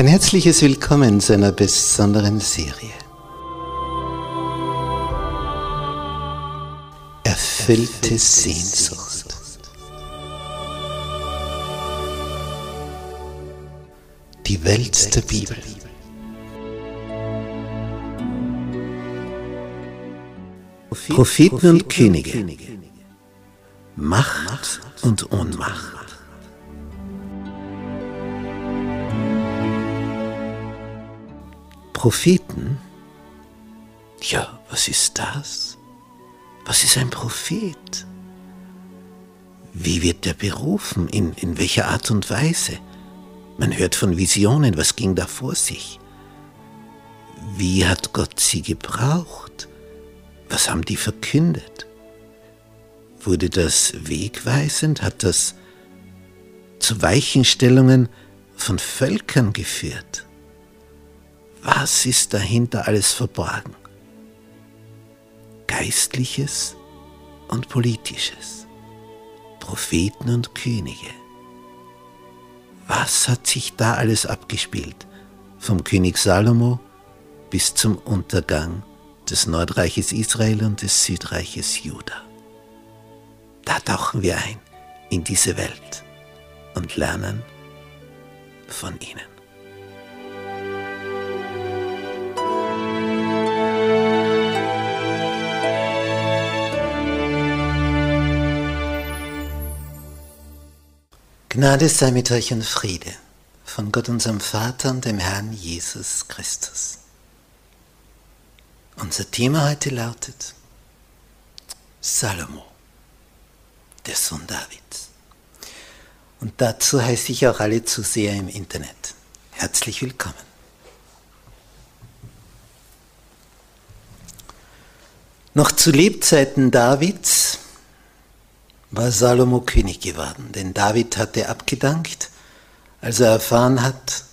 Ein herzliches Willkommen zu einer besonderen Serie. Erfüllte Sehnsucht. Die Welt der Bibel. Propheten und Könige. Macht und Ohnmacht. Propheten? Ja, was ist das? Was ist ein Prophet? Wie wird der berufen? In, in welcher Art und Weise? Man hört von Visionen, was ging da vor sich? Wie hat Gott sie gebraucht? Was haben die verkündet? Wurde das wegweisend? Hat das zu Weichenstellungen von Völkern geführt? Was ist dahinter alles verborgen? Geistliches und Politisches, Propheten und Könige. Was hat sich da alles abgespielt? Vom König Salomo bis zum Untergang des Nordreiches Israel und des Südreiches Juda. Da tauchen wir ein in diese Welt und lernen von ihnen. Gnade sei mit euch und Friede von Gott unserem Vater und dem Herrn Jesus Christus. Unser Thema heute lautet Salomo, der Sohn Davids. Und dazu heiße ich auch alle Zuseher im Internet. Herzlich willkommen. Noch zu Lebzeiten Davids war Salomo König geworden, denn David hatte abgedankt, als er erfahren hat,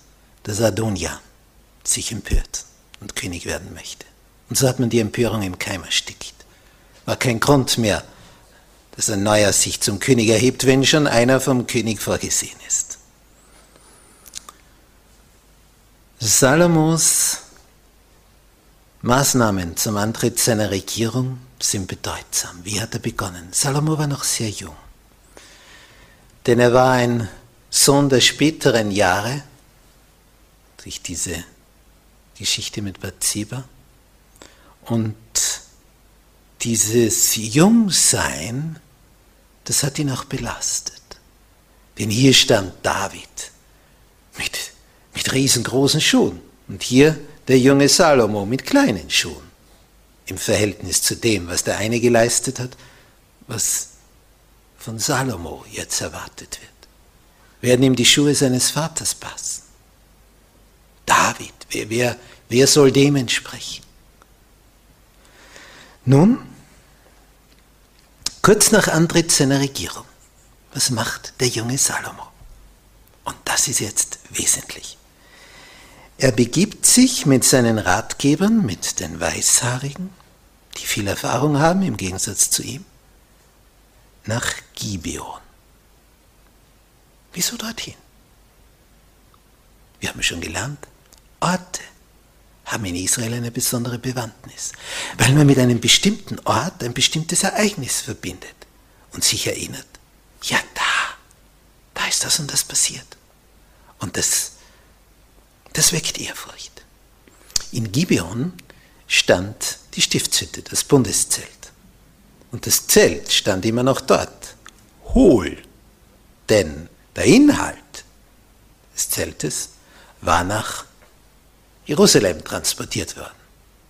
dass Adonia sich empört und König werden möchte. Und so hat man die Empörung im Keim erstickt. War kein Grund mehr, dass ein Neuer sich zum König erhebt, wenn schon einer vom König vorgesehen ist. Salomos Maßnahmen zum Antritt seiner Regierung sind bedeutsam. Wie hat er begonnen? Salomo war noch sehr jung. Denn er war ein Sohn der späteren Jahre, durch diese Geschichte mit Bathseba. Und dieses Jungsein, das hat ihn auch belastet. Denn hier stand David mit, mit riesengroßen Schuhen. Und hier der junge Salomo mit kleinen Schuhen im Verhältnis zu dem, was der eine geleistet hat, was von Salomo jetzt erwartet wird. Werden ihm die Schuhe seines Vaters passen? David, wer, wer, wer soll dem entsprechen? Nun, kurz nach Antritt seiner Regierung, was macht der junge Salomo? Und das ist jetzt wesentlich. Er begibt sich mit seinen Ratgebern, mit den Weißhaarigen, die viel Erfahrung haben im Gegensatz zu ihm, nach Gibeon. Wieso dorthin? Wir haben schon gelernt, Orte haben in Israel eine besondere Bewandtnis, weil man mit einem bestimmten Ort ein bestimmtes Ereignis verbindet und sich erinnert, ja da, da ist das und das passiert. Und das, das weckt Ehrfurcht. In Gibeon stand die Stiftshütte, das Bundeszelt. Und das Zelt stand immer noch dort, hohl, denn der Inhalt des Zeltes war nach Jerusalem transportiert worden.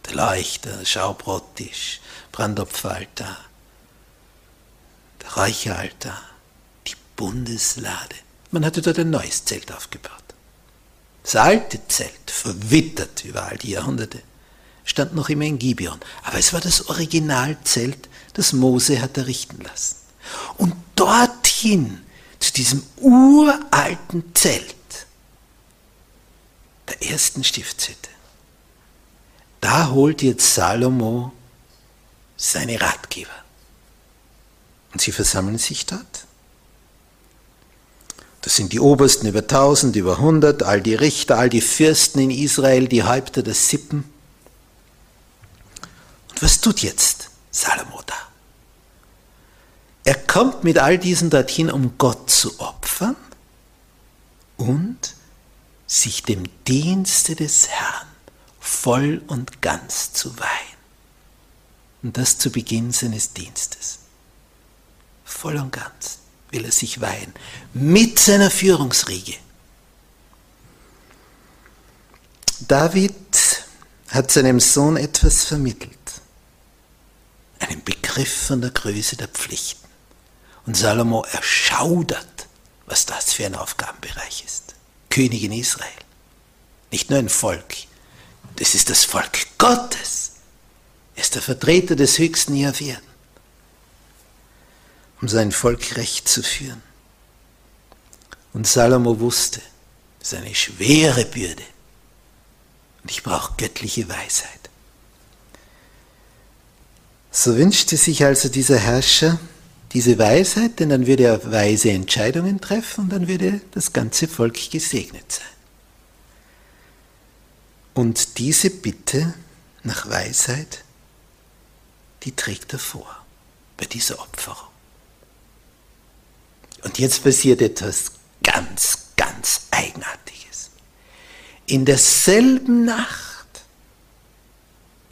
Der Leuchter, Schaubrottisch, Brandopferaltar, der Räucheraltar, die Bundeslade. Man hatte dort ein neues Zelt aufgebaut. Das alte Zelt, verwittert über all die Jahrhunderte, stand noch immer in Gibeon. Aber es war das Originalzelt, das Mose hat errichten lassen. Und dorthin, zu diesem uralten Zelt, der ersten Stiftshütte, da holt jetzt Salomo seine Ratgeber. Und sie versammeln sich dort. Das sind die Obersten über tausend, über hundert, all die Richter, all die Fürsten in Israel, die Häupter der Sippen. Was tut jetzt Salomo da? Er kommt mit all diesen dorthin, um Gott zu opfern und sich dem Dienste des Herrn voll und ganz zu weihen. Und das zu Beginn seines Dienstes. Voll und ganz will er sich weihen. Mit seiner Führungsriege. David hat seinem Sohn etwas vermittelt. Einen Begriff von der Größe der Pflichten. Und Salomo erschaudert, was das für ein Aufgabenbereich ist. König in Israel. Nicht nur ein Volk. Das ist das Volk Gottes. Er ist der Vertreter des Höchsten Erden um sein Volk recht zu führen. Und Salomo wusste, es ist eine schwere Bürde. Und ich brauche göttliche Weisheit. So wünschte sich also dieser Herrscher diese Weisheit, denn dann würde er weise Entscheidungen treffen und dann würde das ganze Volk gesegnet sein. Und diese Bitte nach Weisheit, die trägt er vor bei dieser Opferung. Und jetzt passiert etwas ganz, ganz Eigenartiges. In derselben Nacht,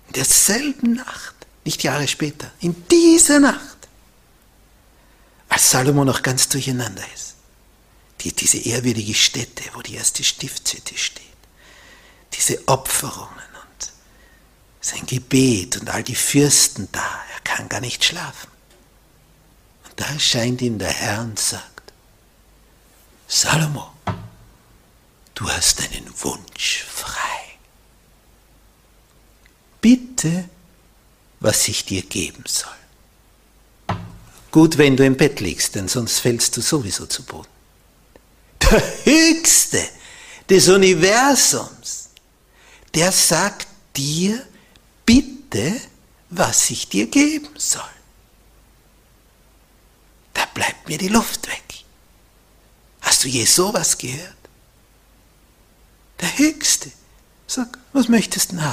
in derselben Nacht, nicht Jahre später, in dieser Nacht, als Salomo noch ganz durcheinander ist, die, diese ehrwürdige Stätte, wo die erste Stiftshütte steht, diese Opferungen und sein Gebet und all die Fürsten da, er kann gar nicht schlafen. Da erscheint ihm der Herr und sagt, Salomo, du hast deinen Wunsch frei. Bitte, was ich dir geben soll. Gut, wenn du im Bett liegst, denn sonst fällst du sowieso zu Boden. Der Höchste des Universums, der sagt dir, bitte, was ich dir geben soll bleibt mir die Luft weg. Hast du je sowas gehört? Der Höchste. Sag, was möchtest du denn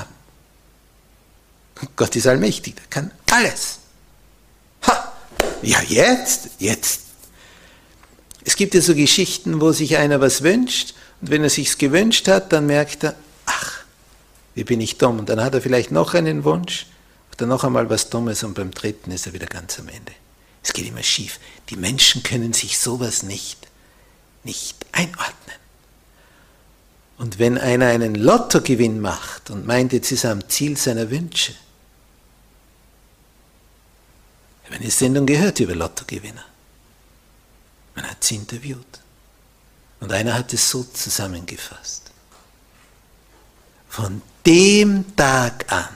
Gott ist allmächtig, der kann alles. Ha! Ja, jetzt, jetzt. Es gibt ja so Geschichten, wo sich einer was wünscht und wenn er sich's gewünscht hat, dann merkt er, ach, wie bin ich dumm. Und dann hat er vielleicht noch einen Wunsch oder noch einmal was Dummes und beim dritten ist er wieder ganz am Ende. Es geht immer schief. Die Menschen können sich sowas nicht, nicht einordnen. Und wenn einer einen Lottogewinn macht und meint, jetzt ist er am Ziel seiner Wünsche, ich habe eine Sendung gehört über Lottogewinner. Man hat sie interviewt. Und einer hat es so zusammengefasst. Von dem Tag an,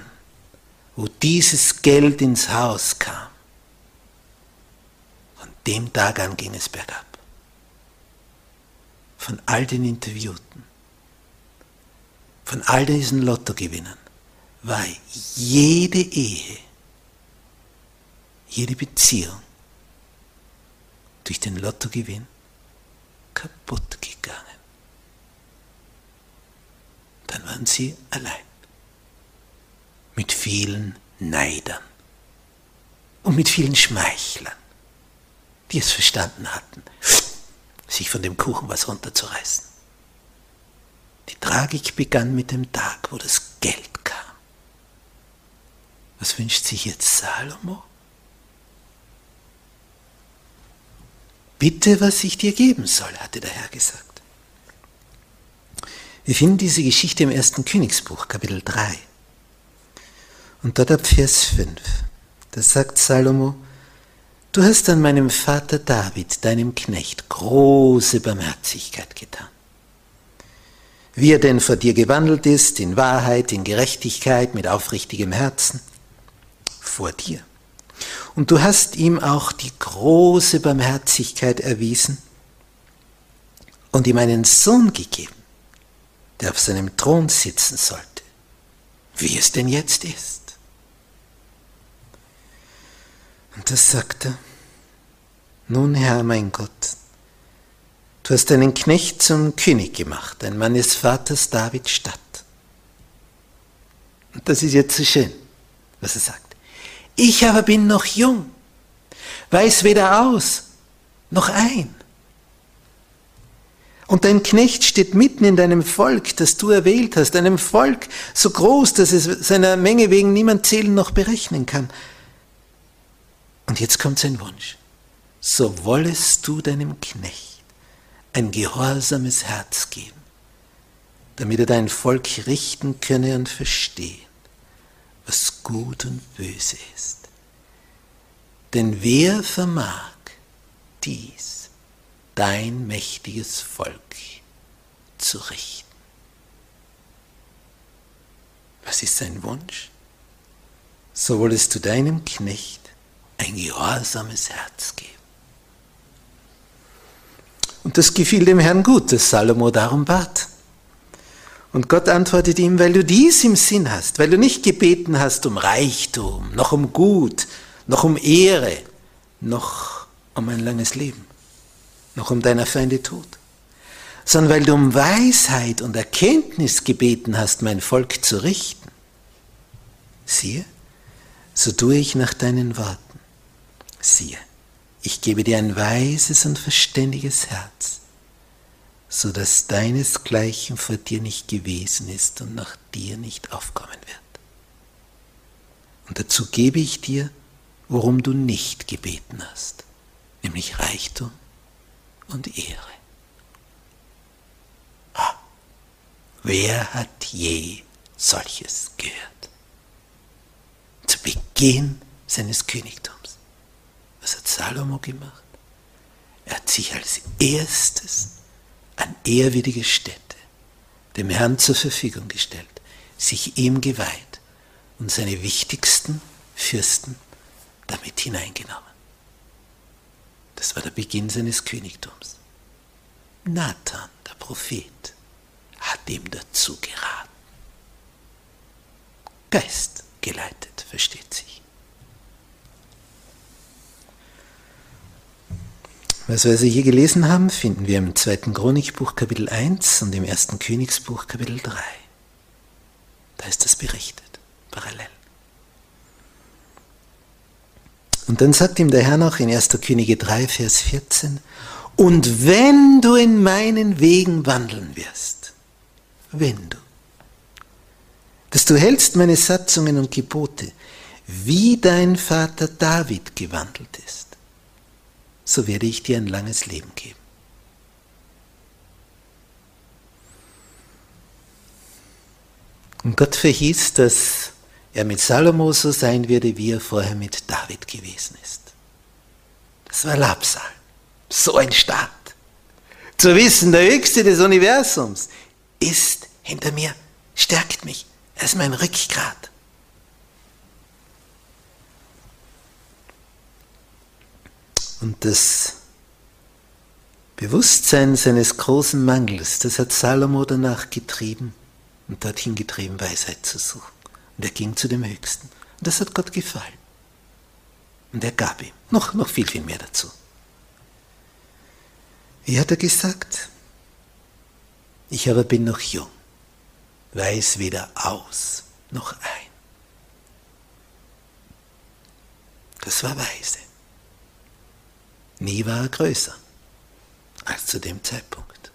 wo dieses Geld ins Haus kam, dem Tag an ging es bergab. Von all den Interviewten, von all diesen Lottogewinnern war jede Ehe, jede Beziehung durch den Lottogewinn kaputt gegangen. Dann waren sie allein mit vielen Neidern und mit vielen Schmeichlern die es verstanden hatten, sich von dem Kuchen was runterzureißen. Die Tragik begann mit dem Tag, wo das Geld kam. Was wünscht sich jetzt Salomo? Bitte, was ich dir geben soll, hatte der Herr gesagt. Wir finden diese Geschichte im ersten Königsbuch, Kapitel 3. Und dort ab Vers 5. Da sagt Salomo, Du hast an meinem Vater David, deinem Knecht, große Barmherzigkeit getan. Wie er denn vor dir gewandelt ist, in Wahrheit, in Gerechtigkeit, mit aufrichtigem Herzen, vor dir. Und du hast ihm auch die große Barmherzigkeit erwiesen und ihm einen Sohn gegeben, der auf seinem Thron sitzen sollte, wie es denn jetzt ist. Und das sagt er, nun Herr mein Gott, Du hast deinen Knecht zum König gemacht, ein Mann des Vaters David Stadt. Und das ist jetzt so schön, was er sagt. Ich aber bin noch jung, weiß weder aus noch ein. Und dein Knecht steht mitten in deinem Volk, das du erwählt hast, einem Volk so groß, dass es seiner Menge wegen niemand zählen noch berechnen kann. Und jetzt kommt sein Wunsch. So wollest du deinem Knecht ein gehorsames Herz geben, damit er dein Volk richten könne und verstehen, was gut und böse ist. Denn wer vermag dies, dein mächtiges Volk, zu richten? Was ist sein Wunsch? So wolltest du deinem Knecht ein gehorsames Herz geben. Und das gefiel dem Herrn gut, dass Salomo darum bat. Und Gott antwortet ihm, weil du dies im Sinn hast, weil du nicht gebeten hast um Reichtum, noch um Gut, noch um Ehre, noch um ein langes Leben, noch um deiner Feinde Tod, sondern weil du um Weisheit und Erkenntnis gebeten hast, mein Volk zu richten. Siehe, so tue ich nach deinen Worten. Siehe, ich gebe dir ein weises und verständiges Herz, so dass deinesgleichen vor dir nicht gewesen ist und nach dir nicht aufkommen wird. Und dazu gebe ich dir, worum du nicht gebeten hast, nämlich Reichtum und Ehre. Ah, wer hat je solches gehört? Zu Beginn seines Königtums. Was hat Salomo gemacht? Er hat sich als erstes an ehrwürdige Stätte dem Herrn zur Verfügung gestellt, sich ihm geweiht und seine wichtigsten Fürsten damit hineingenommen. Das war der Beginn seines Königtums. Nathan, der Prophet, hat ihm dazu geraten. Geist geleitet, versteht sich. Was wir also hier gelesen haben, finden wir im zweiten Chronikbuch Kapitel 1 und im ersten Königsbuch Kapitel 3. Da ist das berichtet, parallel. Und dann sagt ihm der Herr noch in 1. Könige 3, Vers 14, und wenn du in meinen Wegen wandeln wirst, wenn du, dass du hältst meine Satzungen und Gebote, wie dein Vater David gewandelt ist, so werde ich dir ein langes Leben geben. Und Gott verhieß, dass er mit Salomo so sein würde, wie er vorher mit David gewesen ist. Das war Labsal. So ein Staat. Zu wissen, der Höchste des Universums ist hinter mir, stärkt mich. Er ist mein Rückgrat. Und das Bewusstsein seines großen Mangels, das hat Salomo danach getrieben und dorthin getrieben, Weisheit zu suchen. Und er ging zu dem Höchsten. Und das hat Gott gefallen. Und er gab ihm noch, noch viel, viel mehr dazu. Wie hat er gesagt? Ich aber bin noch jung, weiß weder aus noch ein. Das war weise. Nie war er größer als zu dem Zeitpunkt.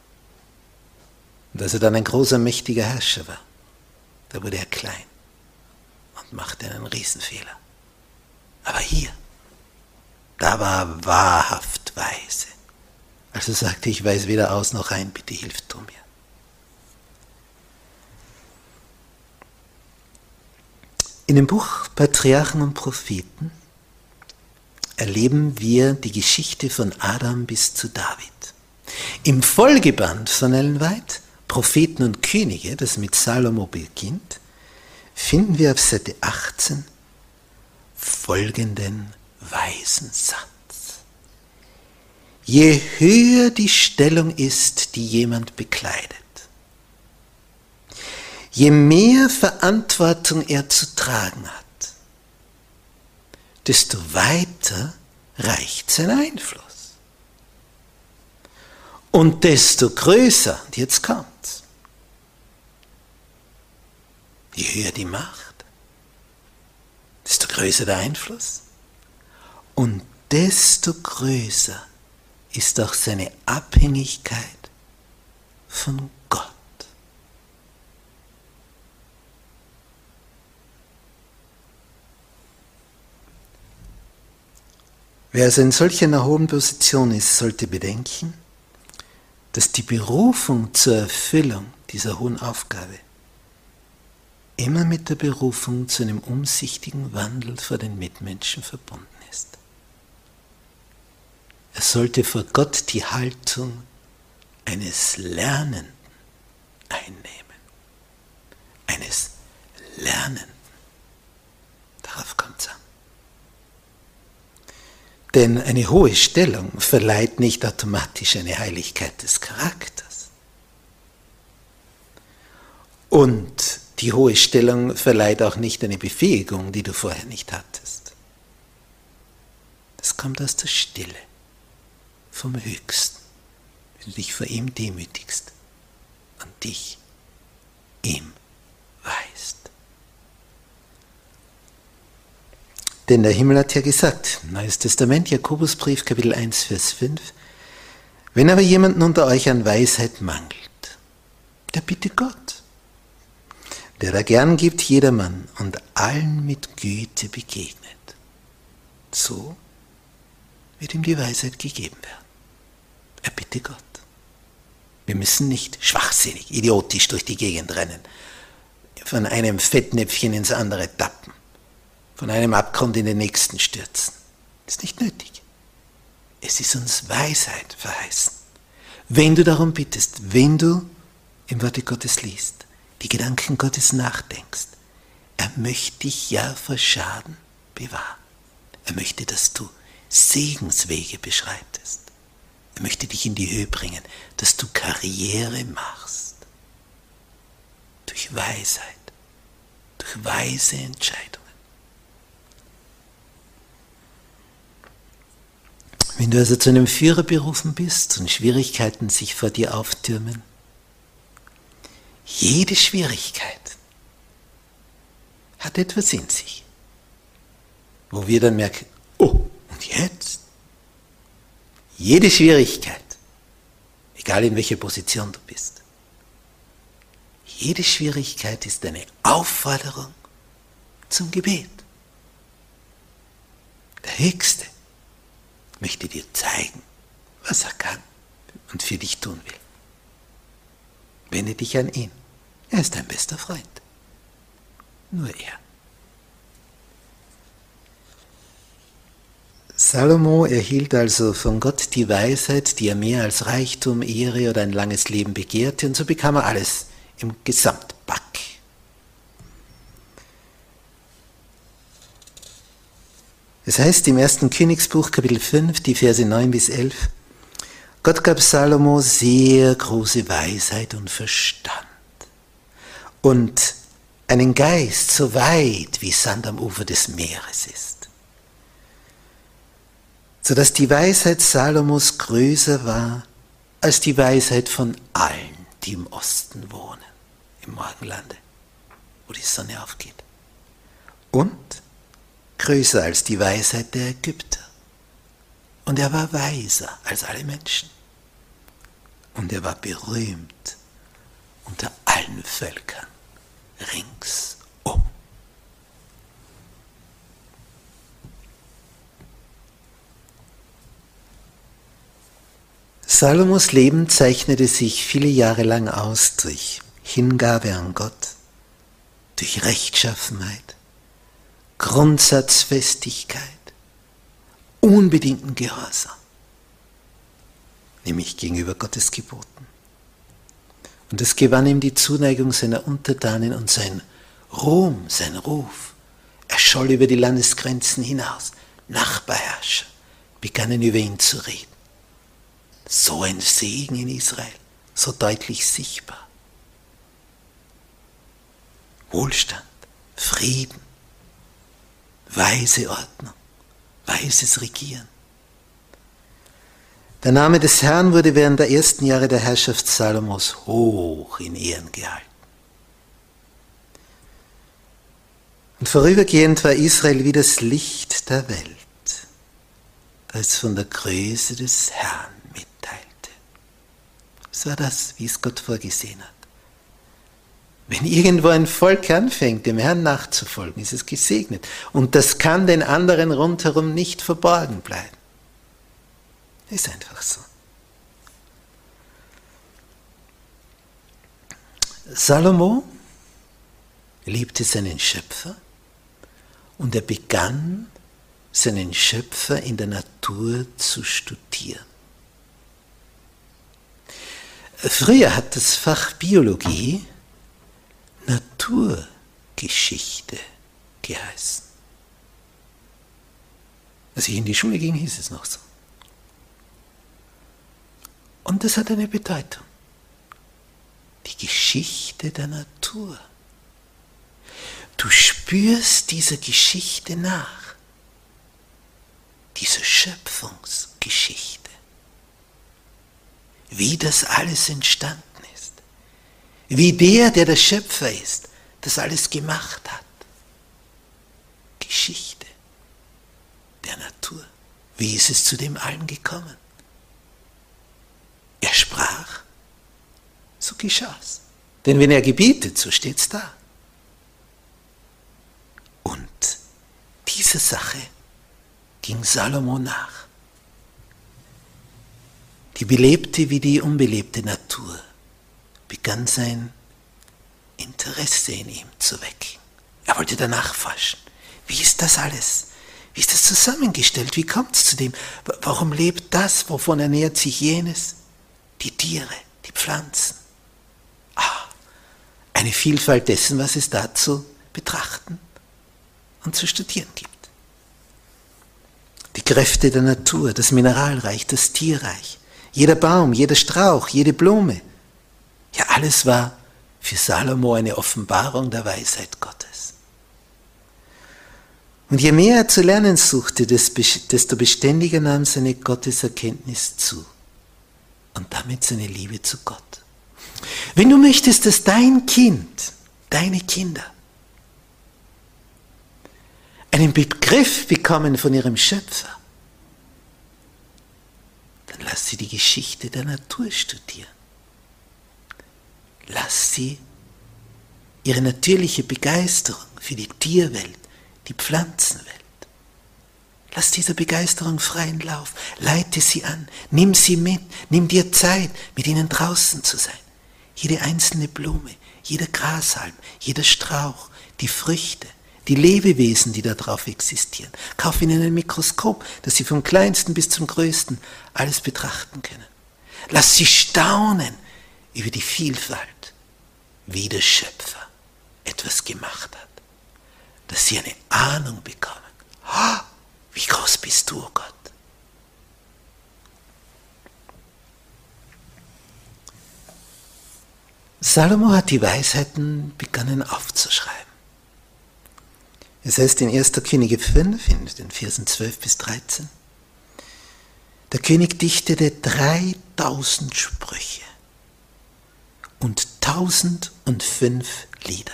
Und als er dann ein großer, mächtiger Herrscher war, da wurde er klein und machte einen Riesenfehler. Aber hier, da war er wahrhaft weise. Also sagte ich, weiß weder aus noch ein, bitte hilf du mir. In dem Buch Patriarchen und Propheten erleben wir die Geschichte von Adam bis zu David. Im Folgeband von Ellen White, Propheten und Könige, das mit Salomo beginnt, finden wir auf Seite 18 folgenden weisen Satz. Je höher die Stellung ist, die jemand bekleidet, je mehr Verantwortung er zu tragen hat, desto weiter reicht sein Einfluss. Und desto größer, und jetzt kommt's, je höher die Macht, desto größer der Einfluss und desto größer ist auch seine Abhängigkeit von Gott. Wer also in solch einer hohen Position ist, sollte bedenken, dass die Berufung zur Erfüllung dieser hohen Aufgabe immer mit der Berufung zu einem umsichtigen Wandel vor den Mitmenschen verbunden ist. Er sollte vor Gott die Haltung eines Lernenden einnehmen. Eines Lernenden. Darauf kommt es an. Denn eine hohe Stellung verleiht nicht automatisch eine Heiligkeit des Charakters. Und die hohe Stellung verleiht auch nicht eine Befähigung, die du vorher nicht hattest. Das kommt aus der Stille, vom Höchsten, wenn du dich vor ihm demütigst und dich ihm weißt. Denn der Himmel hat ja gesagt, Neues Testament, Jakobusbrief, Kapitel 1, Vers 5, wenn aber jemanden unter euch an Weisheit mangelt, der bitte Gott, der da gern gibt jedermann und allen mit Güte begegnet. So wird ihm die Weisheit gegeben werden. Er bitte Gott. Wir müssen nicht schwachsinnig, idiotisch durch die Gegend rennen, von einem Fettnäpfchen ins andere tappen von einem Abgrund in den nächsten stürzen. Das ist nicht nötig. Es ist uns Weisheit verheißen. Wenn du darum bittest, wenn du im Worte Gottes liest, die Gedanken Gottes nachdenkst, er möchte dich ja vor Schaden bewahren. Er möchte, dass du Segenswege beschreitest. Er möchte dich in die Höhe bringen, dass du Karriere machst. Durch Weisheit, durch weise Entscheidungen. Wenn du also zu einem Führer berufen bist und Schwierigkeiten sich vor dir auftürmen, jede Schwierigkeit hat etwas in sich, wo wir dann merken, oh, und jetzt? Jede Schwierigkeit, egal in welcher Position du bist, jede Schwierigkeit ist eine Aufforderung zum Gebet. Der Höchste möchte dir zeigen, was er kann und für dich tun will. Wende dich an ihn. Er ist dein bester Freund. Nur er. Salomo erhielt also von Gott die Weisheit, die er mehr als Reichtum, Ehre oder ein langes Leben begehrte, und so bekam er alles im Gesamtpack. Es heißt im ersten Königsbuch Kapitel 5, die Verse 9 bis 11, Gott gab Salomo sehr große Weisheit und Verstand und einen Geist so weit wie Sand am Ufer des Meeres ist, sodass die Weisheit Salomos größer war als die Weisheit von allen, die im Osten wohnen, im Morgenlande, wo die Sonne aufgeht. Und größer als die Weisheit der Ägypter. Und er war weiser als alle Menschen. Und er war berühmt unter allen Völkern ringsum. Salomos Leben zeichnete sich viele Jahre lang aus durch Hingabe an Gott, durch Rechtschaffenheit, Grundsatzfestigkeit, unbedingten Gehorsam, nämlich gegenüber Gottes Geboten. Und es gewann ihm die Zuneigung seiner Untertanen und sein Ruhm, sein Ruf. Er scholl über die Landesgrenzen hinaus. Nachbarherrscher begannen über ihn zu reden. So ein Segen in Israel, so deutlich sichtbar. Wohlstand, Frieden, weise Ordnung, weises Regieren. Der Name des Herrn wurde während der ersten Jahre der Herrschaft Salomos hoch in Ehren gehalten. Und vorübergehend war Israel wie das Licht der Welt, das von der Größe des Herrn mitteilte. So war das, wie es Gott vorgesehen hat. Wenn irgendwo ein Volk anfängt, dem Herrn nachzufolgen, ist es gesegnet. Und das kann den anderen rundherum nicht verborgen bleiben. Ist einfach so. Salomo liebte seinen Schöpfer und er begann seinen Schöpfer in der Natur zu studieren. Früher hat das Fach Biologie Naturgeschichte geheißen. Als ich in die Schule ging, hieß es noch so. Und das hat eine Bedeutung. Die Geschichte der Natur. Du spürst dieser Geschichte nach, dieser Schöpfungsgeschichte, wie das alles entstanden ist, wie der, der der Schöpfer ist, das alles gemacht hat. Geschichte der Natur. Wie ist es zu dem allen gekommen? Er sprach, so geschah's. Denn wenn er gebietet, so steht's da. Und diese Sache ging Salomo nach. Die belebte wie die unbelebte Natur begann sein Interesse in ihm zu wecken. Er wollte danach forschen. Wie ist das alles? Wie ist das zusammengestellt? Wie kommt es zu dem? Warum lebt das? Wovon ernährt sich jenes? die Tiere, die Pflanzen. Ah, eine Vielfalt dessen, was es da zu betrachten und zu studieren gibt. Die Kräfte der Natur, das Mineralreich, das Tierreich, jeder Baum, jeder Strauch, jede Blume. Ja, alles war für Salomo eine Offenbarung der Weisheit Gottes. Und je mehr er zu lernen suchte, desto beständiger nahm seine Gotteserkenntnis zu und damit seine Liebe zu Gott. Wenn du möchtest, dass dein Kind, deine Kinder, einen Begriff bekommen von ihrem Schöpfer, dann lass sie die Geschichte der Natur studieren. Lass sie ihre natürliche Begeisterung für die Tierwelt, die Pflanzenwelt, Lass dieser Begeisterung freien Lauf. Leite sie an. Nimm sie mit. Nimm dir Zeit, mit ihnen draußen zu sein. Jede einzelne Blume, jeder Grashalm, jeder Strauch, die Früchte, die Lebewesen, die da drauf existieren. Kauf ihnen ein Mikroskop, dass sie vom kleinsten bis zum größten alles betrachten können. Lass sie staunen über die Vielfalt, wie der Schöpfer etwas gemacht hat. Dass sie eine Ahnung bekommen. Wie groß bist du, oh Gott? Salomo hat die Weisheiten begonnen aufzuschreiben. Es heißt in 1. Könige 5, in den Versen 12 bis 13, der König dichtete 3000 Sprüche und 1005 Lieder.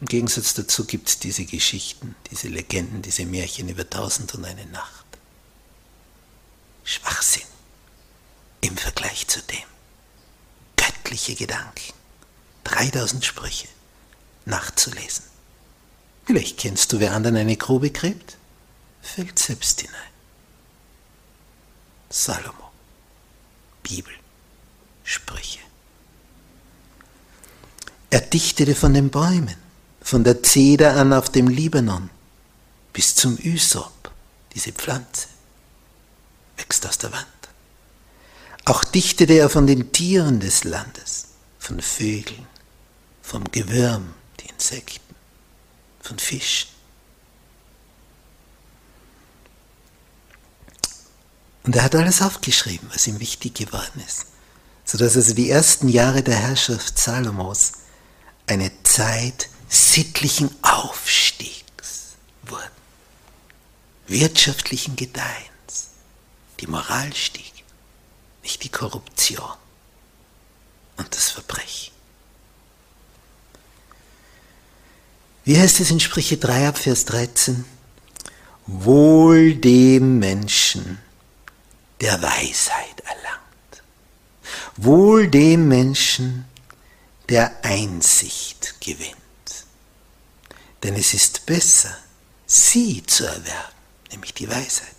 Im Gegensatz dazu gibt es diese Geschichten, diese Legenden, diese Märchen über Tausend und eine Nacht. Schwachsinn im Vergleich zu dem. Göttliche Gedanken, 3000 Sprüche nachzulesen. Vielleicht kennst du, wer anderen eine Grube gräbt, fällt selbst hinein. Salomo, Bibel, Sprüche. Er dichtete von den Bäumen von der Zeder an auf dem Libanon bis zum Ysop, diese Pflanze, wächst aus der Wand. Auch dichtete er von den Tieren des Landes, von Vögeln, vom Gewürm, die Insekten, von Fischen. Und er hat alles aufgeschrieben, was ihm wichtig geworden ist, sodass also die ersten Jahre der Herrschaft Salomos eine Zeit sittlichen Aufstiegs wurden, wirtschaftlichen Gedeihens, die Moral stieg, nicht die Korruption und das Verbrechen. Wie heißt es in Sprüche 3 ab Vers 13? Wohl dem Menschen, der Weisheit erlangt. Wohl dem Menschen, der Einsicht gewinnt. Denn es ist besser, sie zu erwerben, nämlich die Weisheit.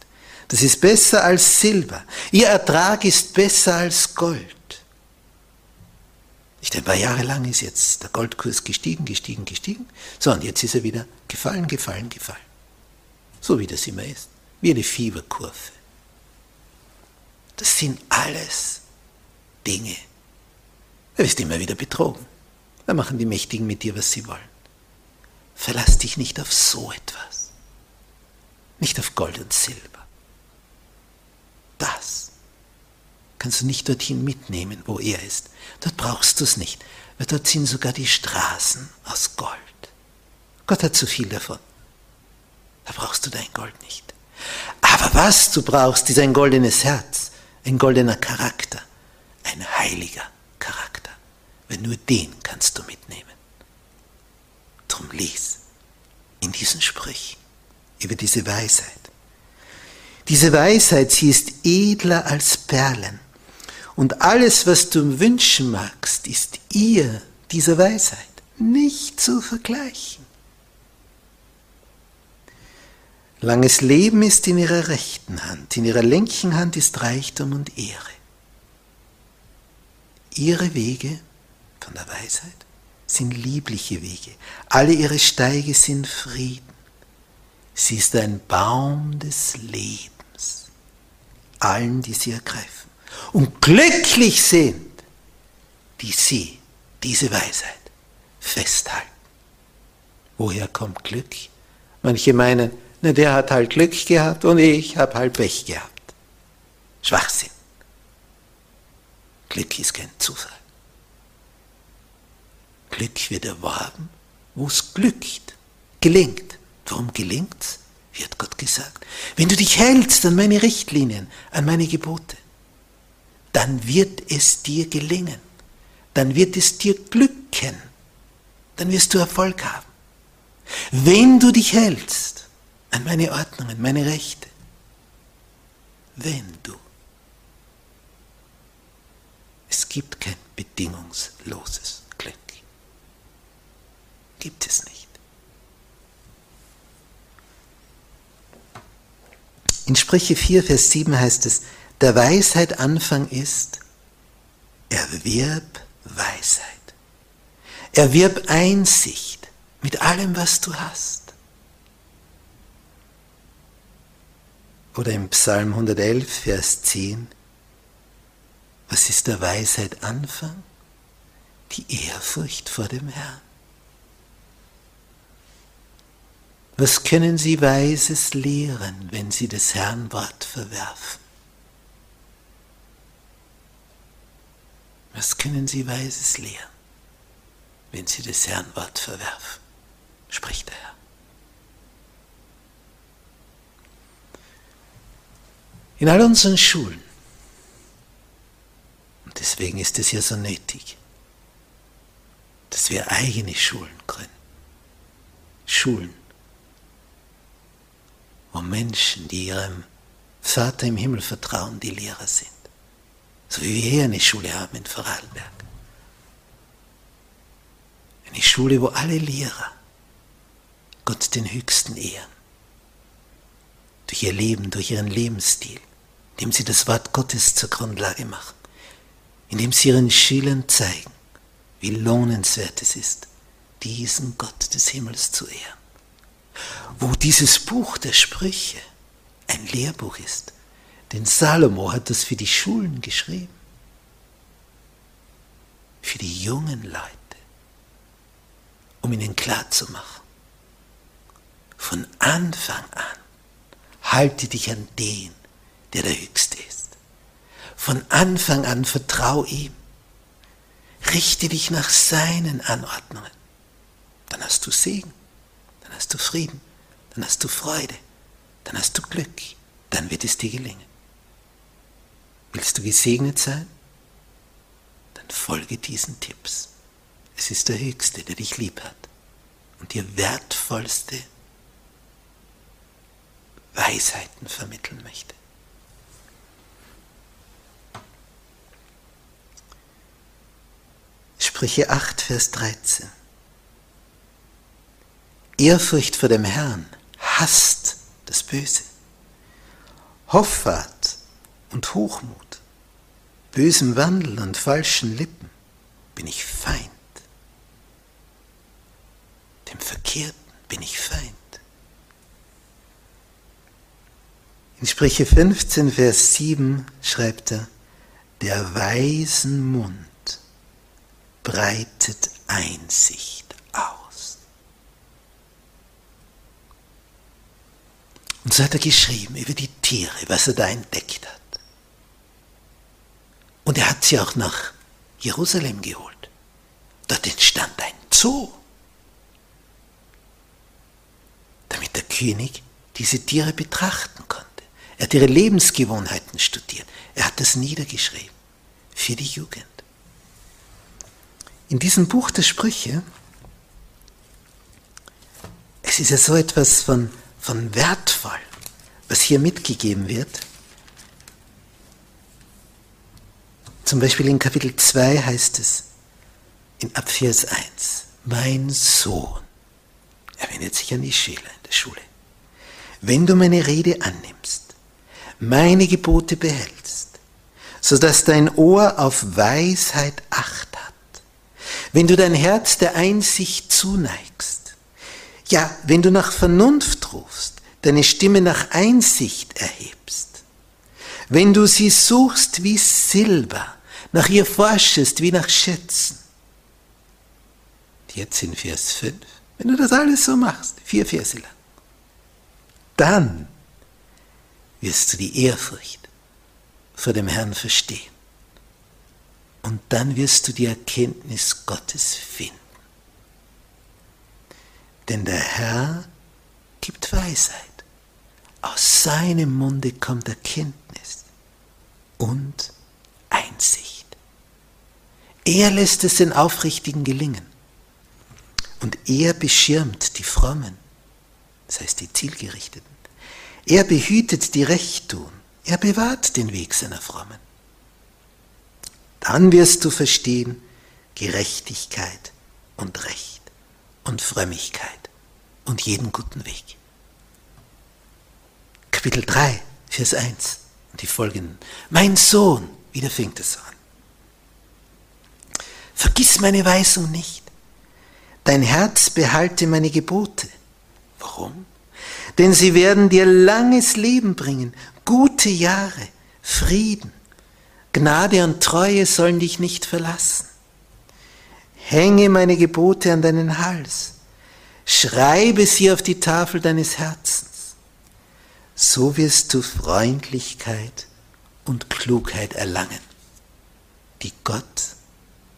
Das ist besser als Silber. Ihr Ertrag ist besser als Gold. Nicht ein paar Jahre lang ist jetzt der Goldkurs gestiegen, gestiegen, gestiegen. So, und jetzt ist er wieder gefallen, gefallen, gefallen. So wie das immer ist. Wie eine Fieberkurve. Das sind alles Dinge. Du wirst immer wieder betrogen. Da machen die Mächtigen mit dir, was sie wollen. Verlass dich nicht auf so etwas. Nicht auf Gold und Silber. Das kannst du nicht dorthin mitnehmen, wo er ist. Dort brauchst du es nicht, weil dort sind sogar die Straßen aus Gold. Gott hat zu viel davon. Da brauchst du dein Gold nicht. Aber was du brauchst, ist ein goldenes Herz, ein goldener Charakter, ein heiliger Charakter. Wenn nur den kannst du mitnehmen. Drum lies in diesen Sprüchen über diese Weisheit. Diese Weisheit, sie ist edler als Perlen und alles, was du wünschen magst, ist ihr, dieser Weisheit, nicht zu vergleichen. Langes Leben ist in ihrer rechten Hand, in ihrer linken Hand ist Reichtum und Ehre. Ihre Wege von der Weisheit sind liebliche Wege, alle ihre Steige sind Frieden. Sie ist ein Baum des Lebens, allen, die sie ergreifen und glücklich sind, die sie, diese Weisheit, festhalten. Woher kommt Glück? Manche meinen, na, der hat halt Glück gehabt und ich habe halt Pech gehabt. Schwachsinn. Glück ist kein Zufall. Glück wird erworben, wo es glückt, gelingt. Warum gelingt's? Wie hat Gott gesagt? Wenn du dich hältst an meine Richtlinien, an meine Gebote dann wird es dir gelingen. Dann wird es dir glücken. Dann wirst du Erfolg haben. Wenn du dich hältst an meine Ordnungen, meine Rechte. Wenn du. Es gibt kein bedingungsloses Glück. Gibt es nicht. In Sprüche 4, Vers 7 heißt es, der Weisheit Anfang ist, erwirb Weisheit. Erwirb Einsicht mit allem, was du hast. Oder im Psalm 111, Vers 10, was ist der Weisheit Anfang? Die Ehrfurcht vor dem Herrn. Was können sie Weises lehren, wenn sie des Herrn Wort verwerfen? Was können sie Weises lehren, wenn sie des Herrn Wort verwerfen? spricht der Herr. In all unseren Schulen, und deswegen ist es ja so nötig, dass wir eigene Schulen gründen. Schulen, wo Menschen, die ihrem Vater im Himmel vertrauen, die Lehrer sind so wie wir hier eine Schule haben in Vorarlberg. Eine Schule, wo alle Lehrer Gott den Höchsten ehren. Durch ihr Leben, durch ihren Lebensstil, indem sie das Wort Gottes zur Grundlage machen, indem sie ihren Schülern zeigen, wie lohnenswert es ist, diesen Gott des Himmels zu ehren. Wo dieses Buch der Sprüche ein Lehrbuch ist, denn Salomo hat das für die Schulen geschrieben. Für die jungen Leute. Um ihnen klarzumachen. Von Anfang an halte dich an den, der der Höchste ist. Von Anfang an vertrau ihm. Richte dich nach seinen Anordnungen. Dann hast du Segen, dann hast du Frieden, dann hast du Freude, dann hast du Glück, dann wird es dir gelingen. Willst du gesegnet sein? Dann folge diesen Tipps. Es ist der Höchste, der dich lieb hat und dir wertvollste Weisheiten vermitteln möchte. Sprüche 8, Vers 13. Ehrfurcht vor dem Herrn hasst das Böse. Hoffart und Hochmut, bösem Wandel und falschen Lippen bin ich Feind. Dem Verkehrten bin ich Feind. In Sprüche 15, Vers 7 schreibt er, der weisen Mund breitet Einsicht aus. Und so hat er geschrieben über die Tiere, was er da entdeckt hat. Und er hat sie auch nach Jerusalem geholt. Dort entstand ein Zoo, damit der König diese Tiere betrachten konnte. Er hat ihre Lebensgewohnheiten studiert. Er hat das niedergeschrieben für die Jugend. In diesem Buch der Sprüche, es ist ja so etwas von, von wertvoll, was hier mitgegeben wird. Zum Beispiel in Kapitel 2 heißt es, in Abvers 1, mein Sohn, er wendet sich an die Schüler in der Schule, wenn du meine Rede annimmst meine Gebote behältst, so dass dein Ohr auf Weisheit acht hat, wenn du dein Herz der Einsicht zuneigst, ja, wenn du nach Vernunft rufst, deine Stimme nach Einsicht erhebst, wenn du sie suchst wie Silber, nach ihr forschest wie nach Schätzen. Jetzt in Vers 5, wenn du das alles so machst, vier Verse lang, dann wirst du die Ehrfurcht vor dem Herrn verstehen. Und dann wirst du die Erkenntnis Gottes finden. Denn der Herr gibt Weisheit. Aus seinem Munde kommt Erkenntnis und Einsicht. Er lässt es den Aufrichtigen gelingen. Und er beschirmt die Frommen, das heißt die Zielgerichteten. Er behütet die Rechtun. Er bewahrt den Weg seiner Frommen. Dann wirst du verstehen Gerechtigkeit und Recht und Frömmigkeit und jeden guten Weg. Kapitel 3, Vers 1 und die folgenden. Mein Sohn, wieder fängt es an. Vergiss meine Weisung nicht. Dein Herz behalte meine Gebote. Warum? denn sie werden dir langes Leben bringen, gute Jahre, Frieden. Gnade und Treue sollen dich nicht verlassen. Hänge meine Gebote an deinen Hals, schreibe sie auf die Tafel deines Herzens. So wirst du Freundlichkeit und Klugheit erlangen, die Gott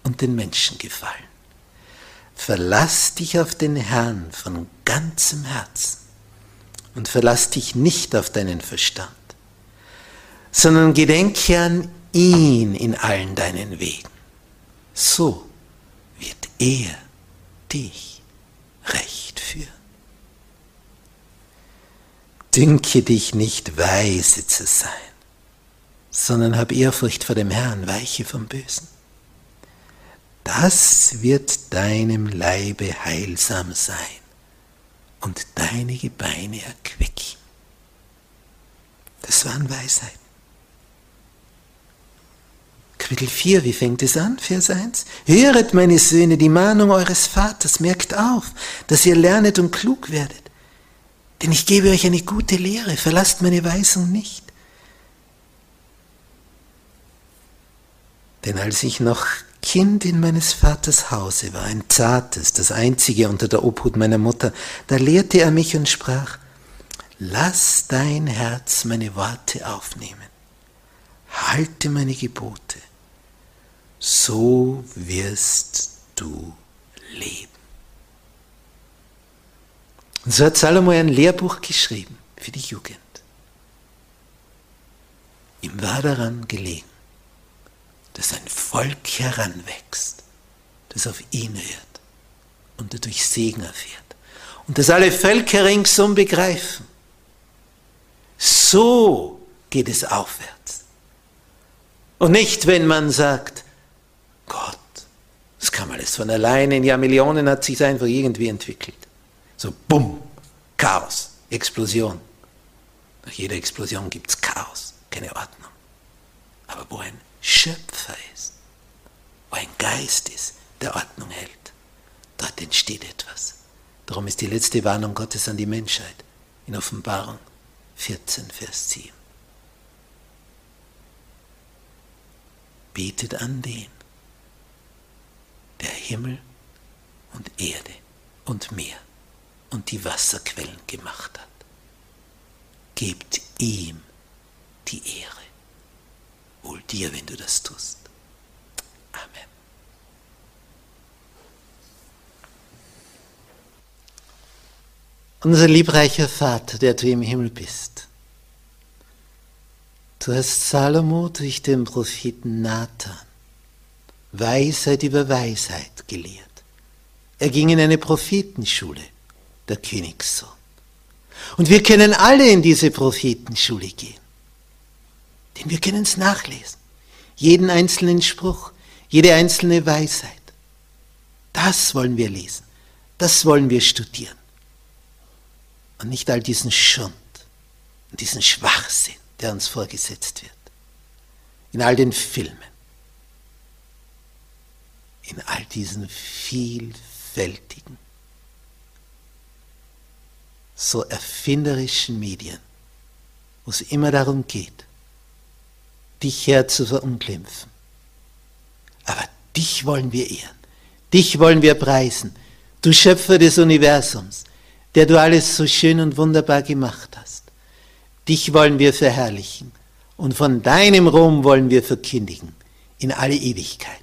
und den Menschen gefallen. Verlass dich auf den Herrn von ganzem Herzen und verlass dich nicht auf deinen Verstand, sondern gedenke an ihn in allen deinen Wegen. So wird er dich recht führen. Dünke dich nicht weise zu sein, sondern hab Ehrfurcht vor dem Herrn, weiche vom Bösen. Das wird deinem Leibe heilsam sein und deine Gebeine erquicken. Das waren Weisheiten. Kapitel 4, wie fängt es an? Vers 1. Höret, meine Söhne, die Mahnung eures Vaters, merkt auf, dass ihr lernet und klug werdet. Denn ich gebe euch eine gute Lehre, verlasst meine Weisung nicht. Denn als ich noch Kind in meines Vaters Hause war, ein zartes, das einzige unter der Obhut meiner Mutter, da lehrte er mich und sprach, lass dein Herz meine Worte aufnehmen, halte meine Gebote, so wirst du leben. Und so hat Salomo ein Lehrbuch geschrieben für die Jugend. Ihm war daran gelegen, dass ein Volk heranwächst, das auf ihn hört und dadurch Segen erfährt. Und dass alle Völker ringsum begreifen. So geht es aufwärts. Und nicht, wenn man sagt, Gott, das kam alles von alleine, in Jahrmillionen hat sich einfach irgendwie entwickelt. So, bumm, Chaos, Explosion. Nach jeder Explosion gibt es Chaos, keine Ordnung. Aber wo ein Schöpfer ist, wo ein Geist ist, der Ordnung hält, dort entsteht etwas. Darum ist die letzte Warnung Gottes an die Menschheit in Offenbarung 14, Vers 7. Betet an den, Himmel und Erde und Meer und die Wasserquellen gemacht hat. Gebt ihm die Ehre. Wohl dir, wenn du das tust. Amen. Unser liebreicher Vater, der du im Himmel bist, du hast Salomo durch den Propheten Nathan Weisheit über Weisheit gelehrt. Er ging in eine Prophetenschule, der Königssohn. Und wir können alle in diese Prophetenschule gehen. Denn wir können es nachlesen. Jeden einzelnen Spruch, jede einzelne Weisheit. Das wollen wir lesen. Das wollen wir studieren. Und nicht all diesen Schund und diesen Schwachsinn, der uns vorgesetzt wird. In all den Filmen. In all diesen vielfältigen, so erfinderischen Medien, wo es immer darum geht, dich her zu verunglimpfen. Aber dich wollen wir ehren, dich wollen wir preisen, du Schöpfer des Universums, der du alles so schön und wunderbar gemacht hast. Dich wollen wir verherrlichen und von deinem Ruhm wollen wir verkündigen in alle Ewigkeit.